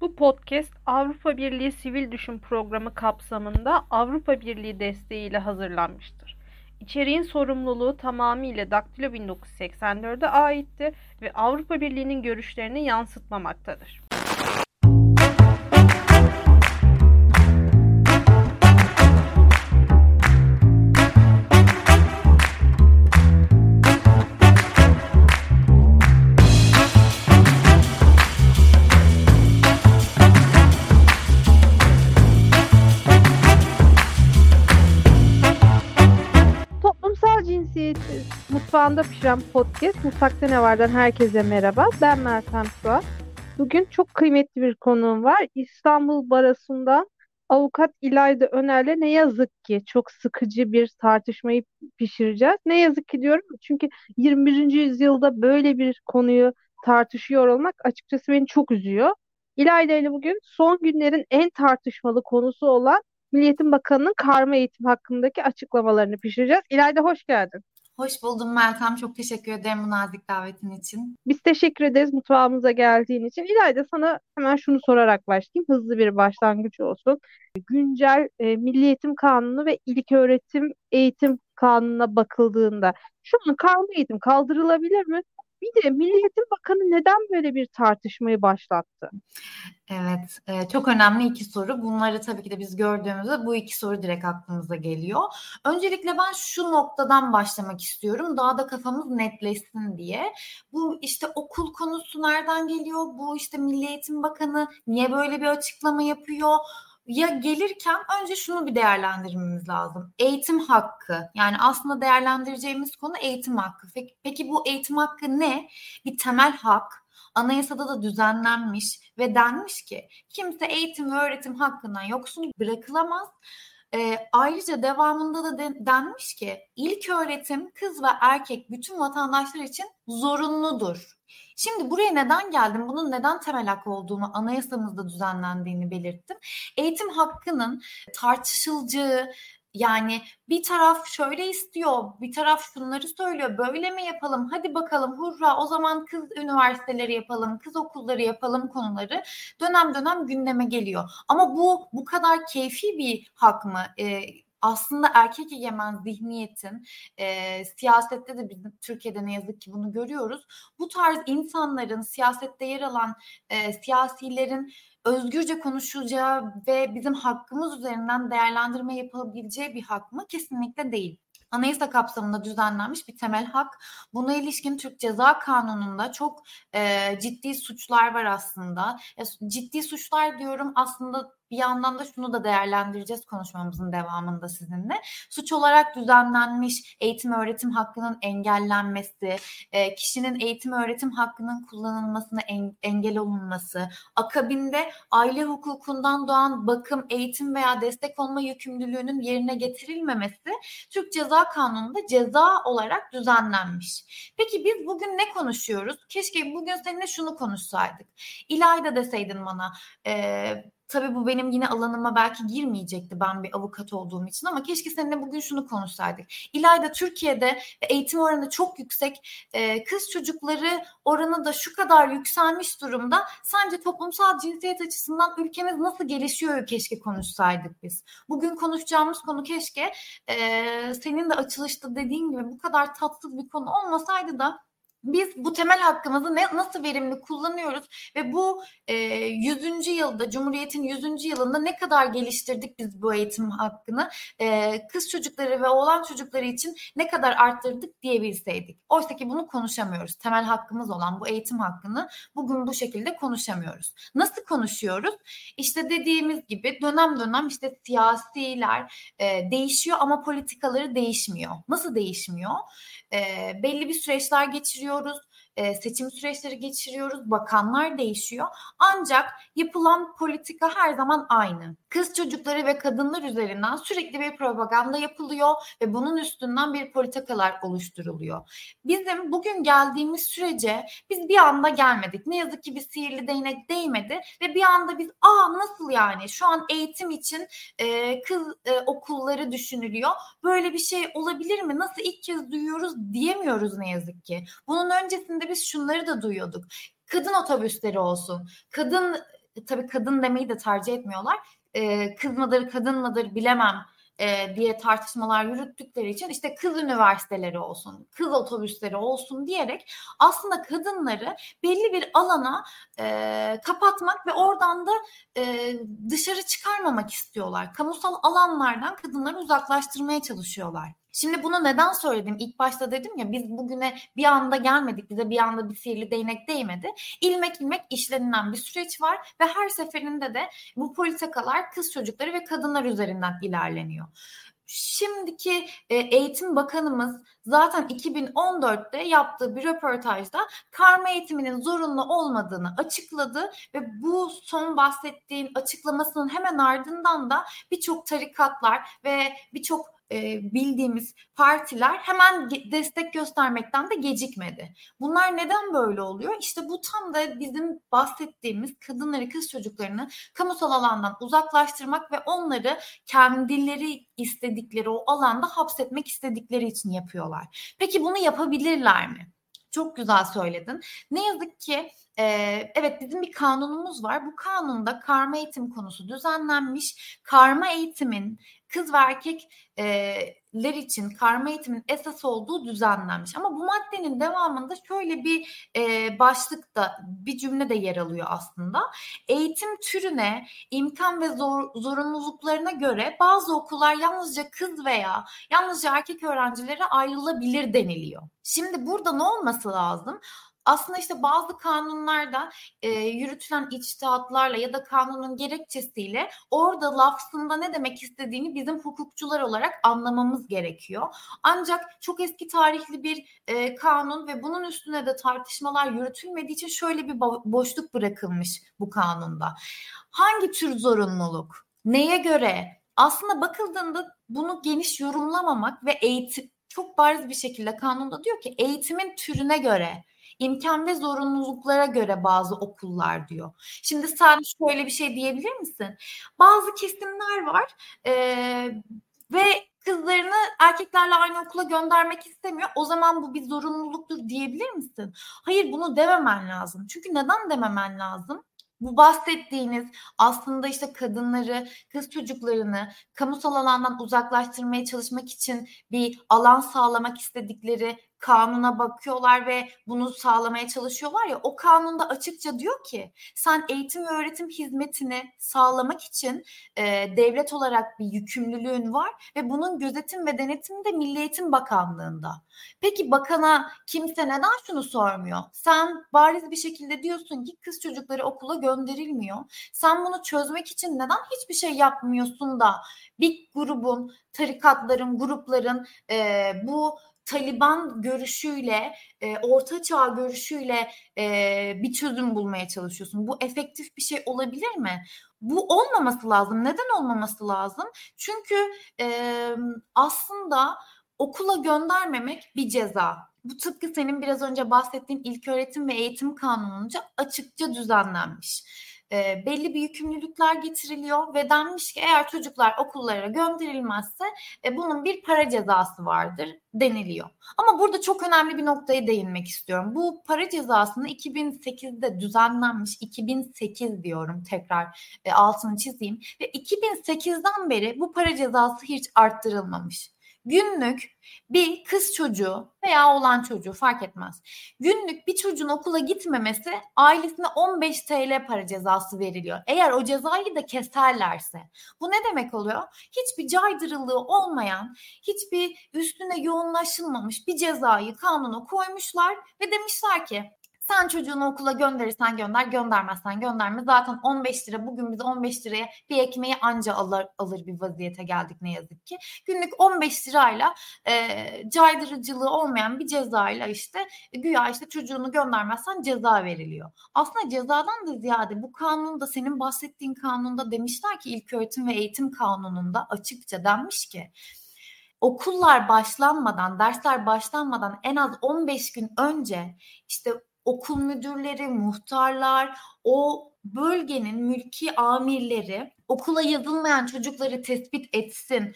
Bu podcast Avrupa Birliği Sivil Düşün Programı kapsamında Avrupa Birliği desteğiyle hazırlanmıştır. İçeriğin sorumluluğu tamamıyla Daktilo 1984'e aitti ve Avrupa Birliği'nin görüşlerini yansıtmamaktadır. Mutfağında pişiren podcast Mutfakta Ne Var'dan herkese merhaba. Ben Meltem Suat. Bugün çok kıymetli bir konuğum var. İstanbul Barası'ndan avukat İlayda Öner'le ne yazık ki çok sıkıcı bir tartışmayı pişireceğiz. Ne yazık ki diyorum çünkü 21. yüzyılda böyle bir konuyu tartışıyor olmak açıkçası beni çok üzüyor. İlayda ile bugün son günlerin en tartışmalı konusu olan Milli Eğitim Bakanı'nın karma eğitim hakkındaki açıklamalarını pişireceğiz. İlayda hoş geldin. Hoş buldum Meltem. Çok teşekkür ederim bu nazik davetin için. Biz teşekkür ederiz mutfağımıza geldiğin için. İlayda sana hemen şunu sorarak başlayayım. Hızlı bir başlangıç olsun. Güncel e, Milli Eğitim Kanunu ve İlköğretim Eğitim Kanunu'na bakıldığında şu an karma eğitim kaldırılabilir mi? Bir de Milli Eğitim Bakanı neden böyle bir tartışmayı başlattı? Evet, e, çok önemli iki soru. Bunları tabii ki de biz gördüğümüzde bu iki soru direkt aklımıza geliyor. Öncelikle ben şu noktadan başlamak istiyorum. Daha da kafamız netleşsin diye. Bu işte okul konusu nereden geliyor? Bu işte Milli Eğitim Bakanı niye böyle bir açıklama yapıyor? Ya gelirken önce şunu bir değerlendirmemiz lazım. Eğitim hakkı. Yani aslında değerlendireceğimiz konu eğitim hakkı. Peki, peki bu eğitim hakkı ne? Bir temel hak. Anayasada da düzenlenmiş ve denmiş ki kimse eğitim ve öğretim hakkından yoksun bırakılamaz. E, ayrıca devamında da de, denmiş ki ilk öğretim kız ve erkek bütün vatandaşlar için zorunludur. Şimdi buraya neden geldim? Bunun neden temel hak olduğunu anayasamızda düzenlendiğini belirttim. Eğitim hakkının tartışılacağı, yani bir taraf şöyle istiyor, bir taraf şunları söylüyor. Böyle mi yapalım? Hadi bakalım hurra o zaman kız üniversiteleri yapalım, kız okulları yapalım konuları dönem dönem gündeme geliyor. Ama bu bu kadar keyfi bir hak mı? Ee, aslında erkek egemen zihniyetin e, siyasette de bizim Türkiye'de ne yazık ki bunu görüyoruz. Bu tarz insanların siyasette yer alan e, siyasilerin özgürce konuşulacağı ve bizim hakkımız üzerinden değerlendirme yapabileceği bir hak mı? Kesinlikle değil anayasa kapsamında düzenlenmiş bir temel hak. Buna ilişkin Türk Ceza Kanunu'nda çok e, ciddi suçlar var aslında. Ciddi suçlar diyorum aslında bir yandan da şunu da değerlendireceğiz konuşmamızın devamında sizinle. Suç olarak düzenlenmiş eğitim öğretim hakkının engellenmesi, e, kişinin eğitim öğretim hakkının kullanılmasına en, engel olunması, akabinde aile hukukundan doğan bakım, eğitim veya destek olma yükümlülüğünün yerine getirilmemesi Türk Ceza Kanunu'nda ceza olarak düzenlenmiş. Peki biz bugün ne konuşuyoruz? Keşke bugün seninle şunu konuşsaydık. İlayda deseydin bana e, Tabii bu benim yine alanıma belki girmeyecekti ben bir avukat olduğum için ama keşke seninle bugün şunu konuşsaydık. İlayda Türkiye'de eğitim oranı çok yüksek. Kız çocukları oranı da şu kadar yükselmiş durumda. Sence toplumsal cinsiyet açısından ülkemiz nasıl gelişiyor keşke konuşsaydık biz. Bugün konuşacağımız konu keşke senin de açılışta dediğin gibi bu kadar tatsız bir konu olmasaydı da biz bu temel hakkımızı ne, nasıl verimli kullanıyoruz ve bu e, 100. yılda Cumhuriyet'in 100. yılında ne kadar geliştirdik biz bu eğitim hakkını e, kız çocukları ve oğlan çocukları için ne kadar arttırdık diyebilseydik. Oysa ki bunu konuşamıyoruz. Temel hakkımız olan bu eğitim hakkını bugün bu şekilde konuşamıyoruz. Nasıl konuşuyoruz? İşte dediğimiz gibi dönem dönem işte siyasiler e, değişiyor ama politikaları değişmiyor. Nasıl değişmiyor? E, belli bir süreçler geçiriyor geçiriyoruz e, seçim süreçleri geçiriyoruz, bakanlar değişiyor. Ancak yapılan politika her zaman aynı. Kız çocukları ve kadınlar üzerinden sürekli bir propaganda yapılıyor ve bunun üstünden bir politikalar oluşturuluyor. Bizim bugün geldiğimiz sürece biz bir anda gelmedik. Ne yazık ki bir sihirli değnek değmedi ve bir anda biz aa nasıl yani şu an eğitim için e, kız e, okulları düşünülüyor. Böyle bir şey olabilir mi? Nasıl ilk kez duyuyoruz diyemiyoruz ne yazık ki. Bunun öncesinde biz şunları da duyuyorduk. Kadın otobüsleri olsun, kadın e, tabii kadın demeyi de tercih etmiyorlar. E, kız mıdır kadın mıdır bilemem e, diye tartışmalar yürüttükleri için işte kız üniversiteleri olsun, kız otobüsleri olsun diyerek aslında kadınları belli bir alana e, kapatmak ve oradan da e, dışarı çıkarmamak istiyorlar. Kamusal alanlardan kadınları uzaklaştırmaya çalışıyorlar. Şimdi bunu neden söyledim? İlk başta dedim ya biz bugüne bir anda gelmedik. Bize bir anda bir sihirli değnek değmedi. İlmek ilmek işlenilen bir süreç var ve her seferinde de bu politikalar kız çocukları ve kadınlar üzerinden ilerleniyor. Şimdiki e, eğitim bakanımız zaten 2014'te yaptığı bir röportajda karma eğitiminin zorunlu olmadığını açıkladı ve bu son bahsettiğin açıklamasının hemen ardından da birçok tarikatlar ve birçok e, bildiğimiz partiler hemen destek göstermekten de gecikmedi. Bunlar neden böyle oluyor? İşte bu tam da bizim bahsettiğimiz kadınları, kız çocuklarını kamusal alandan uzaklaştırmak ve onları kendileri istedikleri o alanda hapsetmek istedikleri için yapıyorlar. Peki bunu yapabilirler mi? Çok güzel söyledin. Ne yazık ki e, evet bizim bir kanunumuz var. Bu kanunda karma eğitim konusu düzenlenmiş. Karma eğitimin kız ve erkekler için karma eğitimin esas olduğu düzenlenmiş. Ama bu maddenin devamında şöyle bir e, başlıkta bir cümle de yer alıyor aslında. Eğitim türüne, imkan ve zor, zorunluluklarına göre bazı okullar yalnızca kız veya yalnızca erkek öğrencilere ayrılabilir deniliyor. Şimdi burada ne olması lazım? Aslında işte bazı kanunlarda e, yürütülen içtihatlarla ya da kanunun gerekçesiyle orada lafzında ne demek istediğini bizim hukukçular olarak anlamamız gerekiyor. Ancak çok eski tarihli bir e, kanun ve bunun üstüne de tartışmalar yürütülmediği için şöyle bir boşluk bırakılmış bu kanunda. Hangi tür zorunluluk? Neye göre? Aslında bakıldığında bunu geniş yorumlamamak ve eğitim çok bariz bir şekilde kanunda diyor ki eğitimin türüne göre imkan ve zorunluluklara göre bazı okullar diyor. Şimdi sen şöyle bir şey diyebilir misin? Bazı kesimler var e, ve kızlarını erkeklerle aynı okula göndermek istemiyor. O zaman bu bir zorunluluktur diyebilir misin? Hayır bunu dememen lazım. Çünkü neden dememen lazım? bu bahsettiğiniz aslında işte kadınları, kız çocuklarını kamusal alandan uzaklaştırmaya çalışmak için bir alan sağlamak istedikleri kanuna bakıyorlar ve bunu sağlamaya çalışıyorlar ya o kanunda açıkça diyor ki sen eğitim ve öğretim hizmetini sağlamak için e, devlet olarak bir yükümlülüğün var ve bunun gözetim ve denetimi de Milli Eğitim Bakanlığı'nda. Peki bakana kimse neden şunu sormuyor? Sen bariz bir şekilde diyorsun ki kız çocukları okula gönderilmiyor. Sen bunu çözmek için neden hiçbir şey yapmıyorsun da bir grubun, tarikatların, grupların e, bu Taliban görüşüyle, e, Orta Çağ görüşüyle e, bir çözüm bulmaya çalışıyorsun. Bu efektif bir şey olabilir mi? Bu olmaması lazım. Neden olmaması lazım? Çünkü e, aslında okula göndermemek bir ceza. Bu tıpkı senin biraz önce bahsettiğin ilk öğretim ve eğitim kanununca açıkça düzenlenmiş e, belli bir yükümlülükler getiriliyor ve denmiş ki eğer çocuklar okullara gönderilmezse e, bunun bir para cezası vardır deniliyor. Ama burada çok önemli bir noktaya değinmek istiyorum. Bu para cezasını 2008'de düzenlenmiş 2008 diyorum tekrar e, altını çizeyim ve 2008'den beri bu para cezası hiç arttırılmamış günlük bir kız çocuğu veya olan çocuğu fark etmez. Günlük bir çocuğun okula gitmemesi ailesine 15 TL para cezası veriliyor. Eğer o cezayı da keserlerse. Bu ne demek oluyor? Hiçbir caydırılığı olmayan, hiçbir üstüne yoğunlaşılmamış bir cezayı kanuna koymuşlar ve demişler ki sen çocuğunu okula gönderirsen gönder, göndermezsen gönderme. Zaten 15 lira bugün biz 15 liraya bir ekmeği anca alır, alır bir vaziyete geldik ne yazık ki. Günlük 15 lirayla e, caydırıcılığı olmayan bir cezayla işte güya işte çocuğunu göndermezsen ceza veriliyor. Aslında cezadan da ziyade bu kanunda senin bahsettiğin kanunda demişler ki ilk öğretim ve eğitim kanununda açıkça denmiş ki okullar başlanmadan, dersler başlanmadan en az 15 gün önce işte okul müdürleri, muhtarlar, o bölgenin mülki amirleri okula yazılmayan çocukları tespit etsin.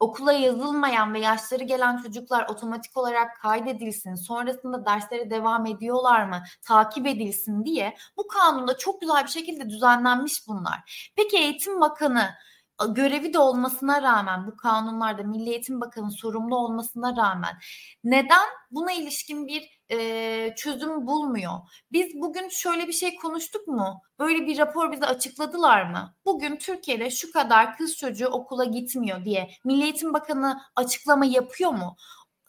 okula yazılmayan ve yaşları gelen çocuklar otomatik olarak kaydedilsin, sonrasında derslere devam ediyorlar mı, takip edilsin diye bu kanunda çok güzel bir şekilde düzenlenmiş bunlar. Peki Eğitim Bakanı görevi de olmasına rağmen bu kanunlarda Milli Eğitim Bakanı sorumlu olmasına rağmen neden buna ilişkin bir e, çözüm bulmuyor? Biz bugün şöyle bir şey konuştuk mu? Böyle bir rapor bize açıkladılar mı? Bugün Türkiye'de şu kadar kız çocuğu okula gitmiyor diye Milli Eğitim Bakanı açıklama yapıyor mu?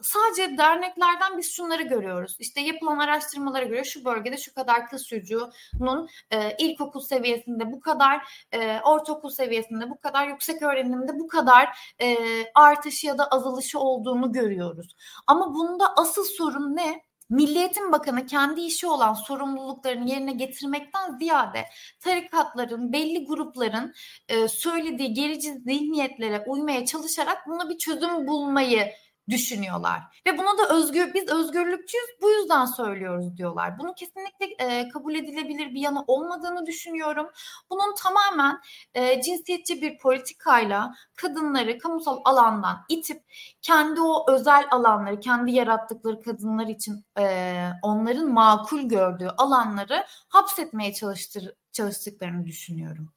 sadece derneklerden biz şunları görüyoruz. İşte yapılan araştırmalara göre şu bölgede şu kadar kız çocuğunun e, ilkokul seviyesinde bu kadar, e, ortaokul seviyesinde bu kadar, yüksek öğrenimde bu kadar e, artışı ya da azalışı olduğunu görüyoruz. Ama bunda asıl sorun ne? Milli Eğitim Bakanı kendi işi olan sorumluluklarını yerine getirmekten ziyade tarikatların, belli grupların e, söylediği gerici zihniyetlere uymaya çalışarak buna bir çözüm bulmayı düşünüyorlar. Ve buna da özgür biz özgürlükçüyüz bu yüzden söylüyoruz diyorlar. Bunun kesinlikle e, kabul edilebilir bir yanı olmadığını düşünüyorum. Bunun tamamen e, cinsiyetçi bir politikayla kadınları kamusal alandan itip kendi o özel alanları, kendi yarattıkları kadınlar için e, onların makul gördüğü alanları hapsetmeye çalıştır, çalıştıklarını düşünüyorum.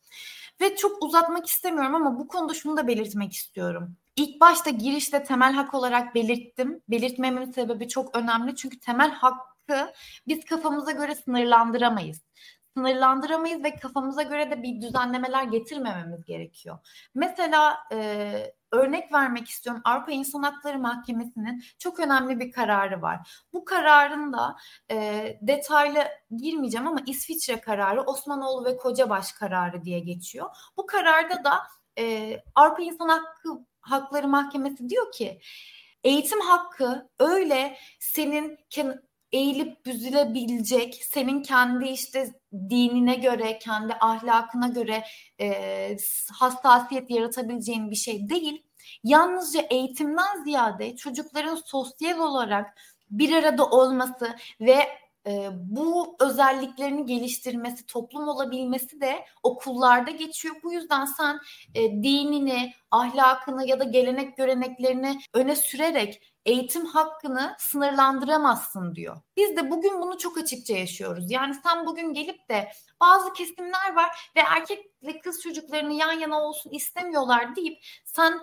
Ve çok uzatmak istemiyorum ama bu konuda şunu da belirtmek istiyorum. İlk başta girişte temel hak olarak belirttim. Belirtmemin sebebi çok önemli çünkü temel hakkı biz kafamıza göre sınırlandıramayız. Sınırlandıramayız ve kafamıza göre de bir düzenlemeler getirmememiz gerekiyor. Mesela e, örnek vermek istiyorum. Avrupa İnsan Hakları Mahkemesi'nin çok önemli bir kararı var. Bu kararın da e, detaylı girmeyeceğim ama İsviçre kararı, Osmanoğlu ve Kocabaş kararı diye geçiyor. Bu kararda da e, Avrupa İnsan Hakkı Hakları Mahkemesi diyor ki eğitim hakkı öyle senin eğilip büzülebilecek, senin kendi işte dinine göre, kendi ahlakına göre e, hassasiyet yaratabileceğin bir şey değil. Yalnızca eğitimden ziyade çocukların sosyal olarak bir arada olması ve bu özelliklerini geliştirmesi, toplum olabilmesi de okullarda geçiyor. Bu yüzden sen e, dinini, ahlakını ya da gelenek göreneklerini öne sürerek eğitim hakkını sınırlandıramazsın diyor. Biz de bugün bunu çok açıkça yaşıyoruz. Yani sen bugün gelip de bazı kesimler var ve erkekle kız çocuklarını yan yana olsun istemiyorlar deyip sen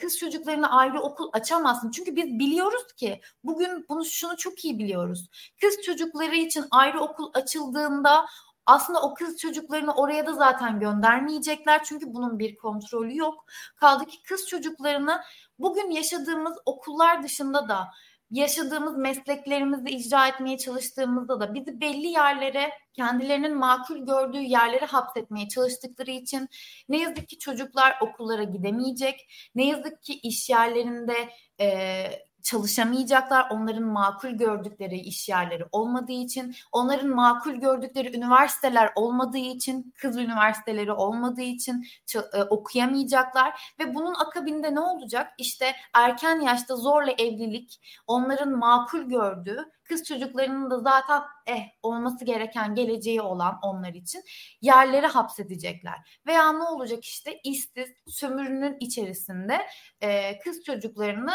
kız çocuklarına ayrı okul açamazsın. Çünkü biz biliyoruz ki bugün bunu şunu çok iyi biliyoruz. Kız çocukları için ayrı okul açıldığında aslında o kız çocuklarını oraya da zaten göndermeyecekler çünkü bunun bir kontrolü yok. Kaldı ki kız çocuklarını bugün yaşadığımız okullar dışında da yaşadığımız mesleklerimizi icra etmeye çalıştığımızda da bizi belli yerlere kendilerinin makul gördüğü yerlere hapsetmeye çalıştıkları için ne yazık ki çocuklar okullara gidemeyecek. Ne yazık ki iş yerlerinde e, çalışamayacaklar. Onların makul gördükleri iş yerleri olmadığı için, onların makul gördükleri üniversiteler olmadığı için, kız üniversiteleri olmadığı için e, okuyamayacaklar ve bunun akabinde ne olacak? İşte erken yaşta zorla evlilik, onların makul gördüğü kız çocuklarının da zaten eh olması gereken geleceği olan onlar için yerlere hapsedecekler. Veya ne olacak işte işsiz sömürünün içerisinde e, kız çocuklarını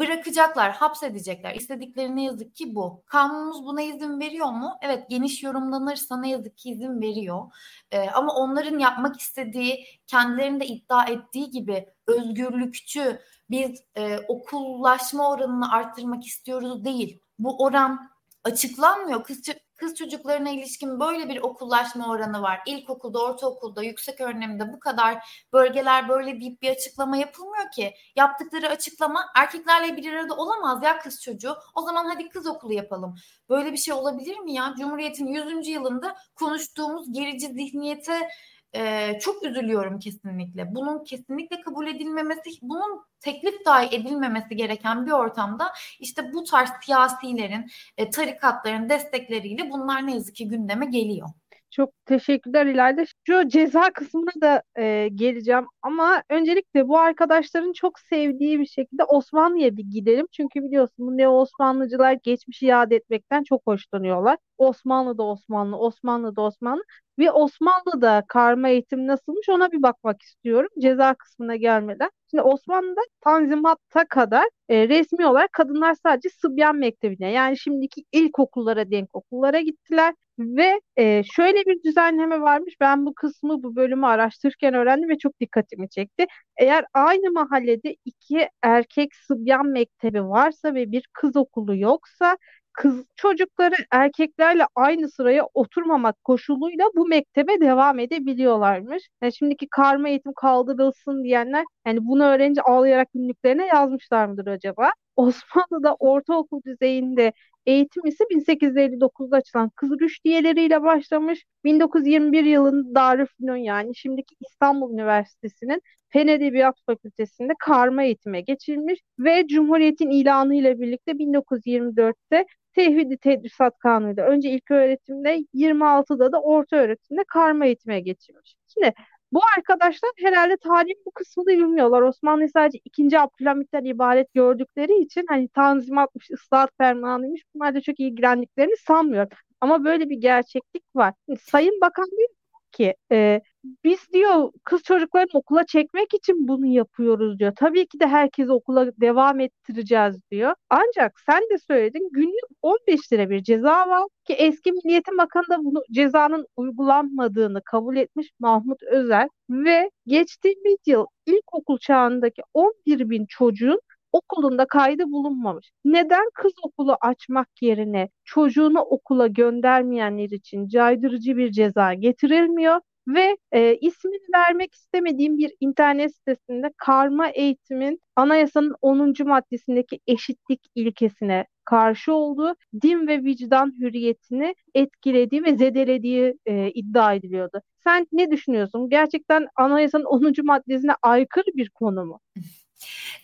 bırakacaklar, hapsedecekler. İstedikleri ne yazık ki bu. Kanunumuz buna izin veriyor mu? Evet geniş yorumlanırsa ne yazık ki izin veriyor. Ee, ama onların yapmak istediği, kendilerinde iddia ettiği gibi özgürlükçü biz e, okullaşma oranını arttırmak istiyoruz değil. Bu oran açıklanmıyor. Kız, kız çocuklarına ilişkin böyle bir okullaşma oranı var. İlkokulda, ortaokulda, yüksek öğrenimde bu kadar bölgeler böyle deyip bir açıklama yapılmıyor ki. Yaptıkları açıklama erkeklerle bir arada olamaz ya kız çocuğu. O zaman hadi kız okulu yapalım. Böyle bir şey olabilir mi ya? Cumhuriyet'in 100. yılında konuştuğumuz gerici zihniyete e, çok üzülüyorum kesinlikle. Bunun kesinlikle kabul edilmemesi, bunun teklif dahi edilmemesi gereken bir ortamda işte bu tarz siyasilerin, e, tarikatların destekleriyle bunlar ne yazık ki gündeme geliyor. Çok teşekkürler İlayda. Şu ceza kısmına da e, geleceğim ama öncelikle bu arkadaşların çok sevdiği bir şekilde Osmanlı'ya bir gidelim. Çünkü biliyorsun bu neo Osmanlıcılar geçmişi yad etmekten çok hoşlanıyorlar. Osmanlı da Osmanlı, Osmanlı da Osmanlı. Ve Osmanlı'da karma eğitim nasılmış ona bir bakmak istiyorum ceza kısmına gelmeden. Şimdi Osmanlı'da Tanzimat'a kadar e, resmi olarak kadınlar sadece Sıbyan Mektebi'ne yani şimdiki ilkokullara denk okullara gittiler. Ve e, şöyle bir düzenleme varmış. Ben bu kısmı bu bölümü araştırırken öğrendim ve çok dikkatimi çekti. Eğer aynı mahallede iki erkek Sıbyan Mektebi varsa ve bir kız okulu yoksa kız çocukları erkeklerle aynı sıraya oturmamak koşuluyla bu mektebe devam edebiliyorlarmış. Yani şimdiki karma eğitim kaldırılsın diyenler yani bunu öğrenince ağlayarak günlüklerine yazmışlar mıdır acaba? Osmanlı'da ortaokul düzeyinde eğitim ise 1859'da açılan Kız Rüştiyeleriyle başlamış. 1921 yılında Darülfünun yani şimdiki İstanbul Üniversitesi'nin Fen Edebiyat Fakültesi'nde karma eğitime geçilmiş ve Cumhuriyet'in ilanı ile birlikte 1924'te Tevhidi Tedrisat Kanunu'yla önce ilk öğretimde 26'da da orta öğretimde karma eğitime geçilmiş. Şimdi bu arkadaşlar herhalde tarihin bu kısmını bilmiyorlar. Osmanlı sadece 2. Abdülhamit'ten ibaret gördükleri için hani tanzimatmış, ıslahat fermanıymış bunlar da çok ilgilendiklerini sanmıyorum. Ama böyle bir gerçeklik var. Sayın Bakan diyor ki e, biz diyor kız çocuklarını okula çekmek için bunu yapıyoruz diyor. Tabii ki de herkesi okula devam ettireceğiz diyor. Ancak sen de söyledin günlük 15 lira bir ceza var ki eski Milliyetin Bakanı da bunu cezanın uygulanmadığını kabul etmiş Mahmut Özer ve geçtiğimiz yıl ilkokul çağındaki 11 bin çocuğun okulunda kaydı bulunmamış. Neden kız okulu açmak yerine çocuğunu okula göndermeyenler için caydırıcı bir ceza getirilmiyor? Ve e, ismini vermek istemediğim bir internet sitesinde karma eğitimin anayasanın 10. maddesindeki eşitlik ilkesine karşı olduğu, din ve vicdan hürriyetini etkilediği ve zedelediği e, iddia ediliyordu. Sen ne düşünüyorsun? Gerçekten anayasanın 10. maddesine aykırı bir konu mu?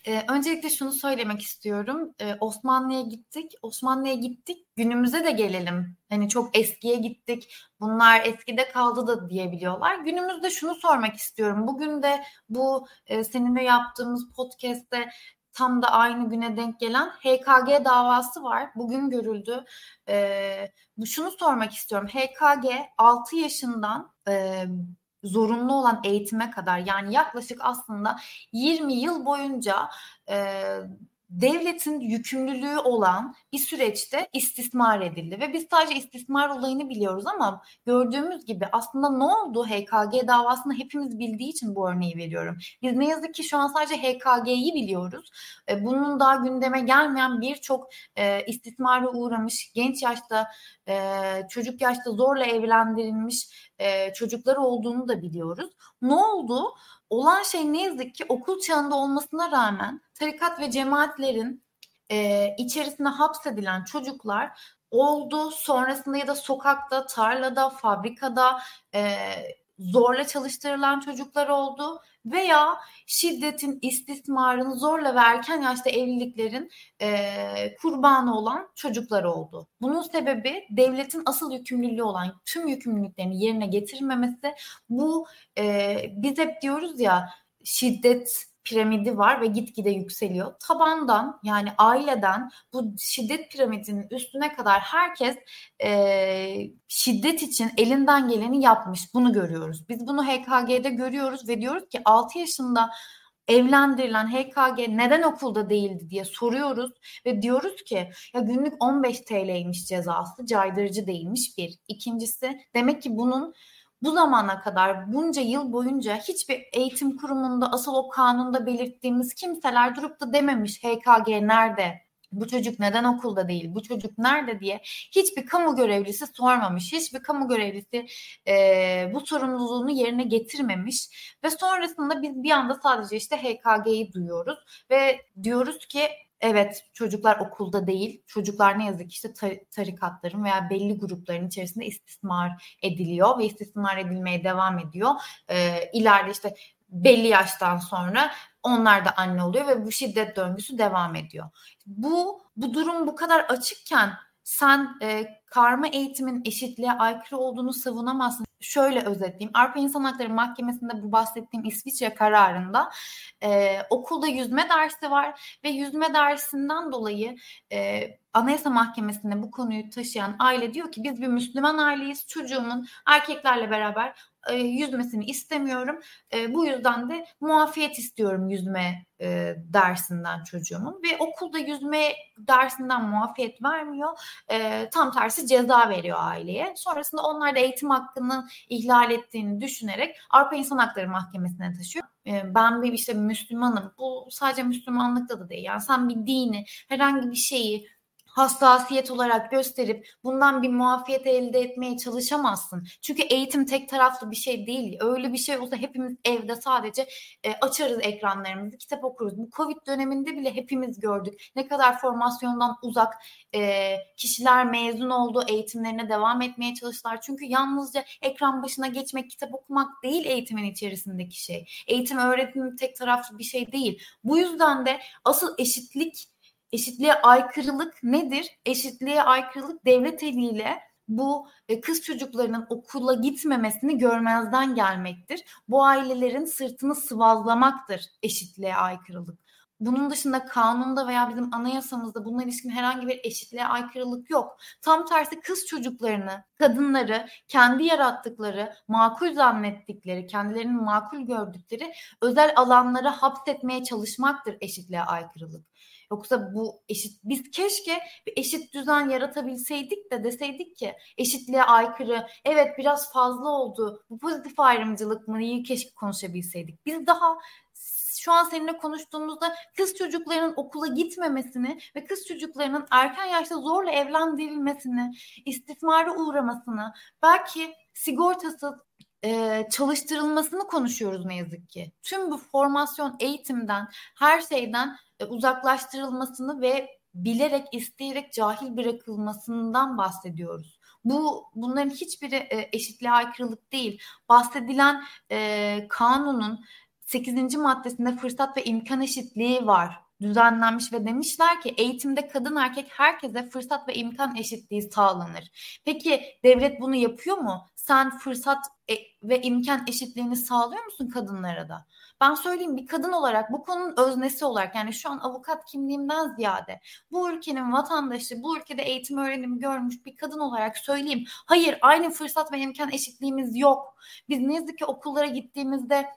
Ee, öncelikle şunu söylemek istiyorum. Ee, Osmanlı'ya gittik. Osmanlı'ya gittik. Günümüze de gelelim. Hani çok eskiye gittik. Bunlar eskide kaldı da diyebiliyorlar. Günümüzde şunu sormak istiyorum. Bugün de bu e, seninle yaptığımız podcast'te tam da aynı güne denk gelen HKG davası var. Bugün görüldü. Ee, şunu sormak istiyorum. HKG 6 yaşından e, zorunlu olan eğitime kadar yani yaklaşık aslında 20 yıl boyunca e, devletin yükümlülüğü olan bir süreçte istismar edildi ve biz sadece istismar olayını biliyoruz ama gördüğümüz gibi aslında ne oldu HKG davasını hepimiz bildiği için bu örneği veriyorum. Biz ne yazık ki şu an sadece HKG'yi biliyoruz. E, bunun daha gündeme gelmeyen birçok e, istismara uğramış genç yaşta e, çocuk yaşta zorla evlendirilmiş çocukları olduğunu da biliyoruz. Ne oldu? Olan şey ne yazık ki okul çağında olmasına rağmen tarikat ve cemaatlerin e, içerisine hapsedilen çocuklar oldu. Sonrasında ya da sokakta, tarlada, fabrikada e, zorla çalıştırılan çocuklar oldu veya şiddetin, istismarın, zorla ve erken yaşta evliliklerin e, kurbanı olan çocuklar oldu. Bunun sebebi devletin asıl yükümlülüğü olan tüm yükümlülüklerini yerine getirmemesi. Bu e, biz hep diyoruz ya şiddet piramidi var ve gitgide yükseliyor. Tabandan yani aileden bu şiddet piramidinin üstüne kadar herkes e, şiddet için elinden geleni yapmış. Bunu görüyoruz. Biz bunu HKG'de görüyoruz ve diyoruz ki 6 yaşında evlendirilen HKG neden okulda değildi diye soruyoruz ve diyoruz ki ya günlük 15 TL'ymiş cezası caydırıcı değilmiş bir. İkincisi demek ki bunun bu zamana kadar bunca yıl boyunca hiçbir eğitim kurumunda asıl o kanunda belirttiğimiz kimseler durup da dememiş HKG nerede? Bu çocuk neden okulda değil? Bu çocuk nerede diye hiçbir kamu görevlisi sormamış. Hiçbir kamu görevlisi e, bu sorumluluğunu yerine getirmemiş. Ve sonrasında biz bir anda sadece işte HKG'yi duyuyoruz. Ve diyoruz ki Evet çocuklar okulda değil. Çocuklar ne yazık ki işte tarikatların veya belli grupların içerisinde istismar ediliyor ve istismar edilmeye devam ediyor. Ee, ileride işte belli yaştan sonra onlar da anne oluyor ve bu şiddet döngüsü devam ediyor. Bu bu durum bu kadar açıkken sen e, karma eğitimin eşitliğe aykırı olduğunu savunamazsın. Şöyle özetleyeyim. Avrupa İnsan Hakları Mahkemesi'nde bu bahsettiğim İsviçre kararında e, okulda yüzme dersi var ve yüzme dersinden dolayı e, Anayasa Mahkemesi'nde bu konuyu taşıyan aile diyor ki biz bir Müslüman aileyiz. Çocuğumun erkeklerle beraber e, yüzmesini istemiyorum. E, bu yüzden de muafiyet istiyorum yüzme e, dersinden çocuğumun ve okulda yüzme dersinden muafiyet vermiyor. Tam tersi ceza veriyor aileye. Sonrasında onlar da eğitim hakkını ihlal ettiğini düşünerek Avrupa İnsan Hakları Mahkemesi'ne taşıyor. Ben bir işte Müslümanım. Bu sadece Müslümanlıkta da değil. Yani sen bir dini, herhangi bir şeyi hassasiyet olarak gösterip bundan bir muafiyet elde etmeye çalışamazsın. Çünkü eğitim tek taraflı bir şey değil. Öyle bir şey olsa hepimiz evde sadece e, açarız ekranlarımızı, kitap okuruz. Bu Covid döneminde bile hepimiz gördük. Ne kadar formasyondan uzak e, kişiler mezun oldu, eğitimlerine devam etmeye çalıştılar. Çünkü yalnızca ekran başına geçmek, kitap okumak değil eğitimin içerisindeki şey. Eğitim öğretim tek taraflı bir şey değil. Bu yüzden de asıl eşitlik eşitliğe aykırılık nedir? Eşitliğe aykırılık devlet eliyle bu e, kız çocuklarının okula gitmemesini görmezden gelmektir. Bu ailelerin sırtını sıvazlamaktır eşitliğe aykırılık. Bunun dışında kanunda veya bizim anayasamızda bununla ilişkin herhangi bir eşitliğe aykırılık yok. Tam tersi kız çocuklarını, kadınları kendi yarattıkları, makul zannettikleri, kendilerinin makul gördükleri özel alanlara hapsetmeye çalışmaktır eşitliğe aykırılık. Yoksa bu eşit biz keşke bir eşit düzen yaratabilseydik de deseydik ki eşitliğe aykırı evet biraz fazla oldu. Bu pozitif ayrımcılık mı iyi keşke konuşabilseydik. Biz daha şu an seninle konuştuğumuzda kız çocuklarının okula gitmemesini ve kız çocuklarının erken yaşta zorla evlendirilmesini, istismara uğramasını, belki sigortasız e, çalıştırılmasını konuşuyoruz ne yazık ki. Tüm bu formasyon eğitimden, her şeyden e, uzaklaştırılmasını ve bilerek, isteyerek cahil bırakılmasından bahsediyoruz. Bu bunların hiçbiri e, eşitliğe aykırılık değil. Bahsedilen e, kanunun 8. maddesinde fırsat ve imkan eşitliği var düzenlenmiş ve demişler ki eğitimde kadın erkek herkese fırsat ve imkan eşitliği sağlanır. Peki devlet bunu yapıyor mu? Sen fırsat e, ve imkan eşitliğini sağlıyor musun kadınlara da? Ben söyleyeyim bir kadın olarak bu konunun öznesi olarak yani şu an avukat kimliğimden ziyade bu ülkenin vatandaşı, bu ülkede eğitim öğrenimi görmüş bir kadın olarak söyleyeyim. Hayır aynı fırsat ve imkan eşitliğimiz yok. Biz ne yazık ki okullara gittiğimizde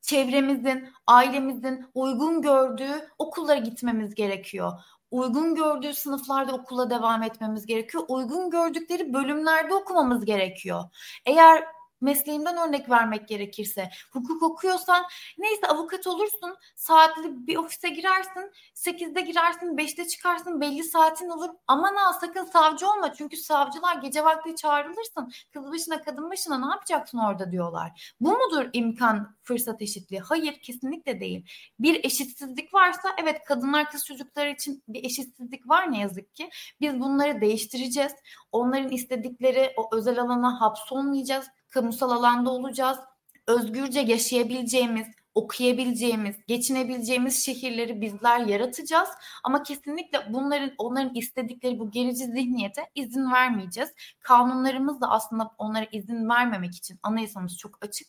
çevremizin, ailemizin uygun gördüğü okullara gitmemiz gerekiyor. Uygun gördüğü sınıflarda okula devam etmemiz gerekiyor. Uygun gördükleri bölümlerde okumamız gerekiyor. Eğer mesleğimden örnek vermek gerekirse hukuk okuyorsan neyse avukat olursun saatli bir ofise girersin 8'de girersin 5'te çıkarsın belli saatin olur aman ha sakın savcı olma çünkü savcılar gece vakti çağrılırsın kız başına kadın başına ne yapacaksın orada diyorlar. Bu mudur imkan fırsat eşitliği? Hayır kesinlikle değil. Bir eşitsizlik varsa evet kadınlar kız çocukları için bir eşitsizlik var ne yazık ki. Biz bunları değiştireceğiz. Onların istedikleri o özel alana hapsolmayacağız kamusal alanda olacağız. Özgürce yaşayabileceğimiz, okuyabileceğimiz, geçinebileceğimiz şehirleri bizler yaratacağız. Ama kesinlikle bunların onların istedikleri bu gerici zihniyete izin vermeyeceğiz. Kanunlarımız da aslında onlara izin vermemek için anayasamız çok açık.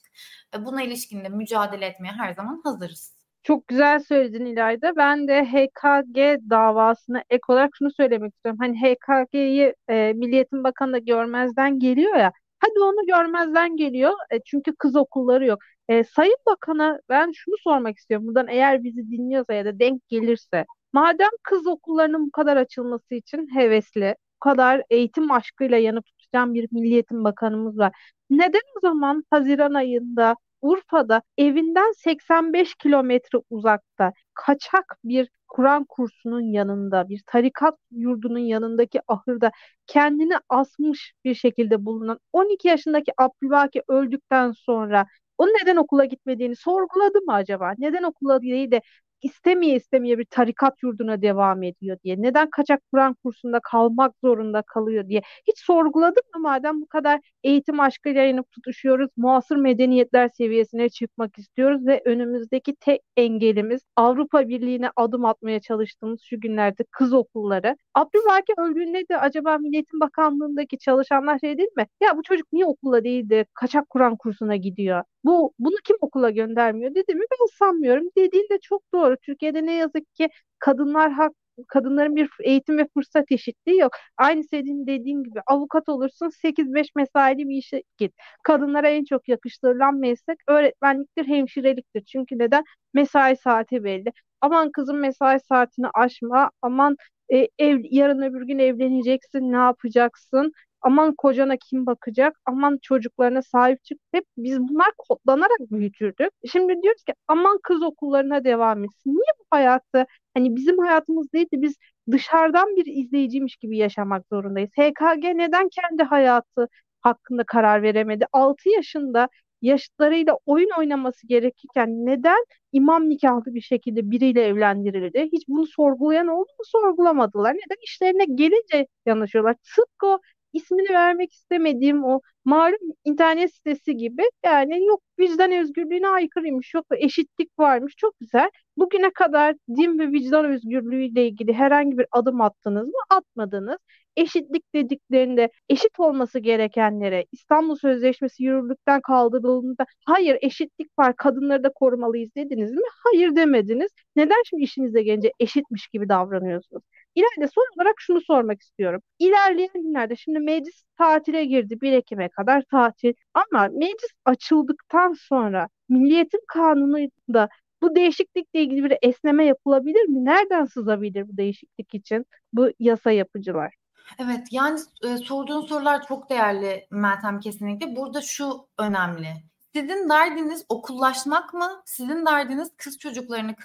Buna ilişkin de mücadele etmeye her zaman hazırız. Çok güzel söyledin İlayda. Ben de HKG davasına ek olarak şunu söylemek istiyorum. Hani HKG'yi e, Milliyetin Bakanı da görmezden geliyor ya. Hadi onu görmezden geliyor. E, çünkü kız okulları yok. E, Sayın Bakan'a ben şunu sormak istiyorum. Buradan eğer bizi dinliyorsa ya da denk gelirse. Madem kız okullarının bu kadar açılması için hevesli, bu kadar eğitim aşkıyla yanıp tutuşan bir Milliyetin Bakanımız var. Neden o zaman Haziran ayında Urfa'da evinden 85 kilometre uzakta kaçak bir Kur'an kursunun yanında, bir tarikat yurdunun yanındaki ahırda kendini asmış bir şekilde bulunan 12 yaşındaki Abdülbaki öldükten sonra o neden okula gitmediğini sorguladı mı acaba? Neden okula değil de istemeye istemeye bir tarikat yurduna devam ediyor diye. Neden kaçak Kur'an kursunda kalmak zorunda kalıyor diye. Hiç sorguladık mı madem bu kadar eğitim aşkıyla yanıp tutuşuyoruz, muasır medeniyetler seviyesine çıkmak istiyoruz ve önümüzdeki tek engelimiz Avrupa Birliği'ne adım atmaya çalıştığımız şu günlerde kız okulları. Abdülbaki öldüğünde de acaba Milliyetin Bakanlığı'ndaki çalışanlar şey değil mi? Ya bu çocuk niye okula değil de kaçak Kur'an kursuna gidiyor? Bu bunu kim okula göndermiyor dedi mi? Ben sanmıyorum. Dediğin de çok doğru. Türkiye'de ne yazık ki kadınlar hak kadınların bir eğitim ve fırsat eşitliği yok. Aynı senin dediğin gibi avukat olursun 8-5 mesaili bir işe git. Kadınlara en çok yakıştırılan meslek öğretmenliktir, hemşireliktir. Çünkü neden? Mesai saati belli. Aman kızım mesai saatini aşma. Aman e, ev, yarın öbür gün evleneceksin, ne yapacaksın? Aman kocana kim bakacak? Aman çocuklarına sahip çık. Hep biz bunlar kodlanarak büyütürdük. Şimdi diyoruz ki aman kız okullarına devam etsin. Niye bu hayatı hani bizim hayatımız değil de biz dışarıdan bir izleyiciymiş gibi yaşamak zorundayız. HKG neden kendi hayatı hakkında karar veremedi? 6 yaşında yaşlarıyla oyun oynaması gerekirken neden imam nikahlı bir şekilde biriyle evlendirildi? Hiç bunu sorgulayan oldu mu? Sorgulamadılar. Neden? işlerine gelince yanaşıyorlar. Tıpkı ismini vermek istemediğim o malum internet sitesi gibi yani yok vicdan özgürlüğüne aykırıymış yok eşitlik varmış çok güzel. Bugüne kadar din ve vicdan özgürlüğüyle ilgili herhangi bir adım attınız mı? Atmadınız. Eşitlik dediklerinde eşit olması gerekenlere İstanbul Sözleşmesi yürürlükten kaldırıldığında hayır eşitlik var kadınları da korumalıyız dediniz mi? Hayır demediniz. Neden şimdi işinize gelince eşitmiş gibi davranıyorsunuz? İleride son olarak şunu sormak istiyorum. İlerleyen günlerde şimdi meclis tatile girdi 1 Ekim'e kadar tatil ama meclis açıldıktan sonra Milliyetin Kanunu'nda bu değişiklikle ilgili bir esneme yapılabilir mi? Nereden sızabilir bu değişiklik için bu yasa yapıcılar? Evet yani e, sorduğun sorular çok değerli Meltem kesinlikle. Burada şu önemli. Sizin derdiniz okullaşmak mı? Sizin derdiniz kız çocuklarını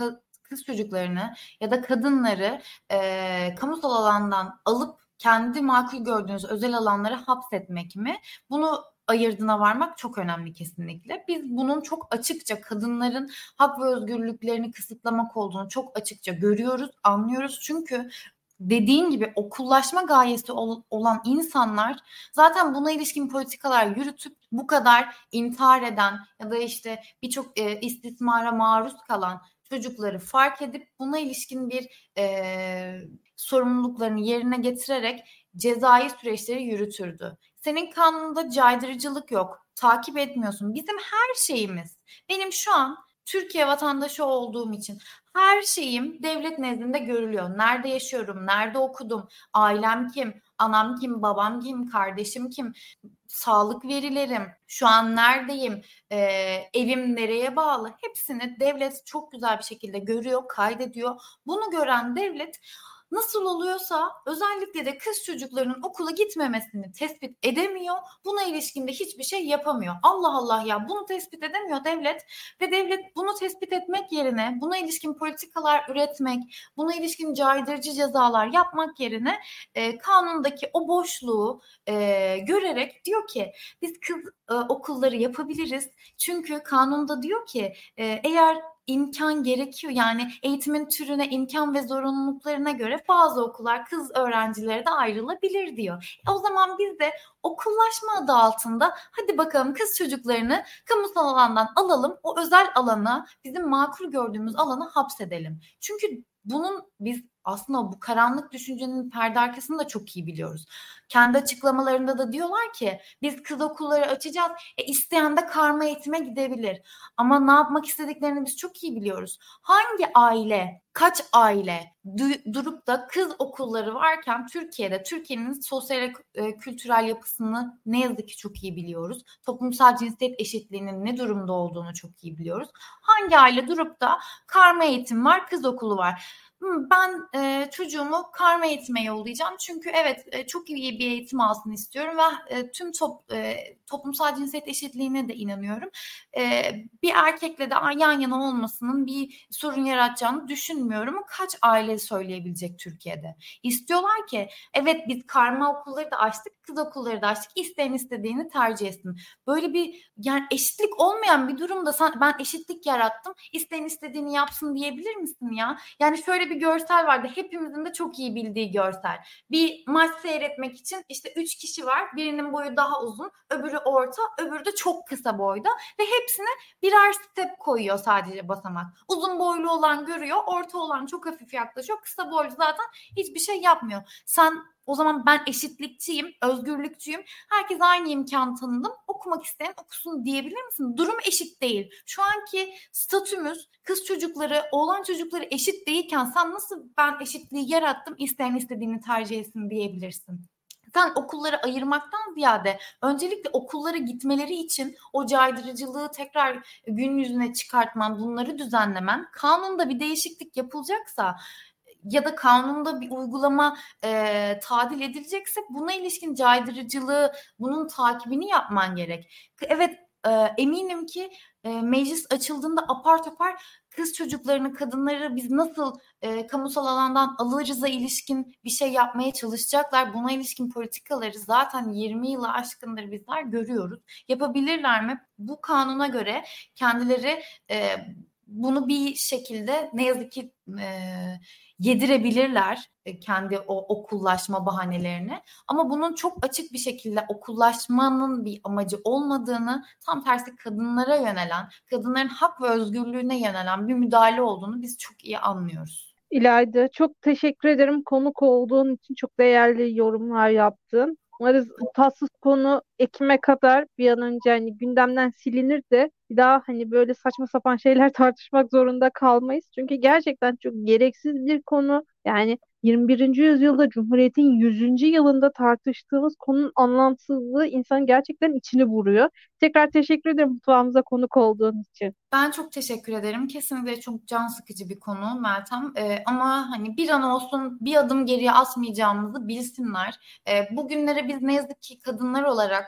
kız çocuklarını ya da kadınları e, kamusal alandan alıp kendi makul gördüğünüz özel alanlara hapsetmek mi? Bunu ayırdına varmak çok önemli kesinlikle. Biz bunun çok açıkça kadınların hak ve özgürlüklerini kısıtlamak olduğunu çok açıkça görüyoruz, anlıyoruz. Çünkü dediğin gibi okullaşma gayesi ol, olan insanlar zaten buna ilişkin politikalar yürütüp bu kadar intihar eden ya da işte birçok e, istismara maruz kalan çocukları fark edip buna ilişkin bir e, sorumluluklarını yerine getirerek cezai süreçleri yürütürdü. Senin kanununda caydırıcılık yok. Takip etmiyorsun. Bizim her şeyimiz. Benim şu an Türkiye vatandaşı olduğum için her şeyim devlet nezdinde görülüyor. Nerede yaşıyorum, nerede okudum, ailem kim, anam kim, babam kim, kardeşim kim, sağlık verilerim, şu an neredeyim, e, evim nereye bağlı hepsini devlet çok güzel bir şekilde görüyor, kaydediyor. Bunu gören devlet nasıl oluyorsa özellikle de kız çocuklarının okula gitmemesini tespit edemiyor. Buna ilişkinde hiçbir şey yapamıyor. Allah Allah ya bunu tespit edemiyor devlet ve devlet bunu tespit etmek yerine buna ilişkin politikalar üretmek, buna ilişkin caydırıcı cezalar yapmak yerine e, kanundaki o boşluğu e, görerek diyor ki biz kız e, okulları yapabiliriz. Çünkü kanunda diyor ki e, eğer imkan gerekiyor. Yani eğitimin türüne, imkan ve zorunluluklarına göre bazı okullar kız öğrencilere de ayrılabilir diyor. E o zaman biz de okullaşma adı altında hadi bakalım kız çocuklarını kamusal alandan alalım. O özel alana, bizim makul gördüğümüz alana hapsedelim. Çünkü bunun biz aslında bu karanlık düşüncenin perde arkasını da çok iyi biliyoruz. Kendi açıklamalarında da diyorlar ki biz kız okulları açacağız. E, isteyen de karma eğitime gidebilir. Ama ne yapmak istediklerini biz çok iyi biliyoruz. Hangi aile, kaç aile du- durup da kız okulları varken Türkiye'de Türkiye'nin sosyal e, kültürel yapısını ne yazık ki çok iyi biliyoruz. Toplumsal cinsiyet eşitliğinin ne durumda olduğunu çok iyi biliyoruz. Hangi aile durup da karma eğitim var, kız okulu var ben e, çocuğumu karma eğitime yollayacağım. Çünkü evet e, çok iyi bir eğitim alsın istiyorum ve e, tüm top, e, toplumsal cinsiyet eşitliğine de inanıyorum. E, bir erkekle de yan yana olmasının bir sorun yaratacağını düşünmüyorum. Kaç aile söyleyebilecek Türkiye'de? İstiyorlar ki evet biz karma okulları da açtık, kız okulları da açtık. İsteyen istediğini tercih etsin. Böyle bir yani eşitlik olmayan bir durumda sen, ben eşitlik yarattım. İsteyen istediğini yapsın diyebilir misin ya? Yani şöyle bir görsel vardı. Hepimizin de çok iyi bildiği görsel. Bir maç seyretmek için işte üç kişi var. Birinin boyu daha uzun, öbürü orta, öbürü de çok kısa boyda ve hepsine birer step koyuyor sadece basamak. Uzun boylu olan görüyor, orta olan çok hafif yaklaşıyor, kısa boylu zaten hiçbir şey yapmıyor. Sen o zaman ben eşitlikçiyim, özgürlükçüyüm. Herkes aynı imkan tanıdım. Okumak isteyen okusun diyebilir misin? Durum eşit değil. Şu anki statümüz kız çocukları, oğlan çocukları eşit değilken sen nasıl ben eşitliği yarattım, isteyen istediğini tercih etsin diyebilirsin sen okulları ayırmaktan ziyade öncelikle okullara gitmeleri için o caydırıcılığı tekrar gün yüzüne çıkartman, bunları düzenlemen, kanunda bir değişiklik yapılacaksa ya da kanunda bir uygulama e, tadil edilecekse buna ilişkin caydırıcılığı, bunun takibini yapman gerek. Evet e, eminim ki e, meclis açıldığında apar topar kız çocuklarını, kadınları biz nasıl e, kamusal alandan alırız'a ilişkin bir şey yapmaya çalışacaklar. Buna ilişkin politikaları zaten 20 yılı aşkındır bizler görüyoruz. Yapabilirler mi? Bu kanuna göre kendileri e, bunu bir şekilde ne yazık ki e, yedirebilirler kendi o okullaşma bahanelerini. Ama bunun çok açık bir şekilde okullaşmanın bir amacı olmadığını, tam tersi kadınlara yönelen, kadınların hak ve özgürlüğüne yönelen bir müdahale olduğunu biz çok iyi anlıyoruz. İlayda çok teşekkür ederim konuk olduğun için çok değerli yorumlar yaptın. Umarız tatsız konu Ekim'e kadar bir an önce hani gündemden silinir de bir daha hani böyle saçma sapan şeyler tartışmak zorunda kalmayız. Çünkü gerçekten çok gereksiz bir konu. Yani 21. yüzyılda Cumhuriyet'in 100. yılında tartıştığımız konunun anlamsızlığı insan gerçekten içini vuruyor. Tekrar teşekkür ederim mutfağımıza konuk olduğun için. Ben çok teşekkür ederim. Kesinlikle çok can sıkıcı bir konu Meltem. Ee, ama hani bir an olsun bir adım geriye atmayacağımızı bilsinler. Ee, bugünlere biz ne yazık ki kadınlar olarak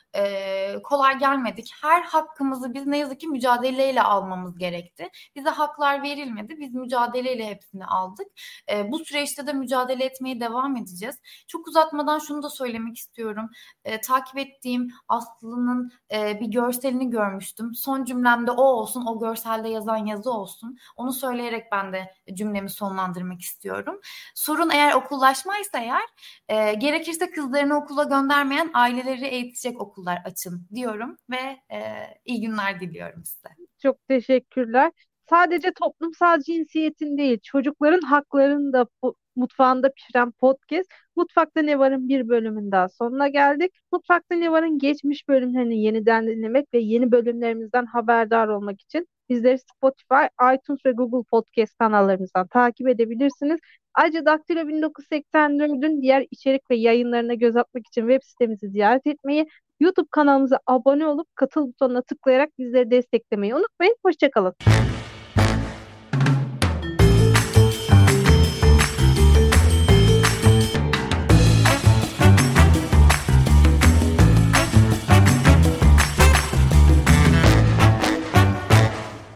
e, kolay gelmedik. Her hakkımızı biz ne yazık ki mücadeleyle almamız gerekti. Bize haklar verilmedi. Biz mücadeleyle hepsini aldık. E, bu süreçte de mücadele etmeye devam edeceğiz. Çok uzatmadan şunu da söylemek istiyorum. E, takip ettiğim Aslı'nın e, bir görselini görmüştüm. Son cümlemde o olsun, o görselde yazan yazı olsun. Onu söyleyerek ben de cümlemi sonlandırmak istiyorum. Sorun eğer okullaşmaysa eğer, e, gerekirse kızlarını okula göndermeyen aileleri eğitecek okul okullar açın diyorum ve e, iyi günler diliyorum size. Çok teşekkürler. Sadece toplumsal cinsiyetin değil, çocukların haklarını da mutfağında pişiren podcast Mutfakta Ne Var'ın bir bölümün daha sonuna geldik. Mutfakta Ne Var'ın geçmiş bölümlerini yeniden dinlemek ve yeni bölümlerimizden haberdar olmak için bizleri Spotify, iTunes ve Google Podcast kanallarımızdan takip edebilirsiniz. Ayrıca Daktilo 1984'ün diğer içerik ve yayınlarına göz atmak için web sitemizi ziyaret etmeyi, YouTube kanalımıza abone olup katıl butonuna tıklayarak bizleri desteklemeyi unutmayın. Hoşçakalın.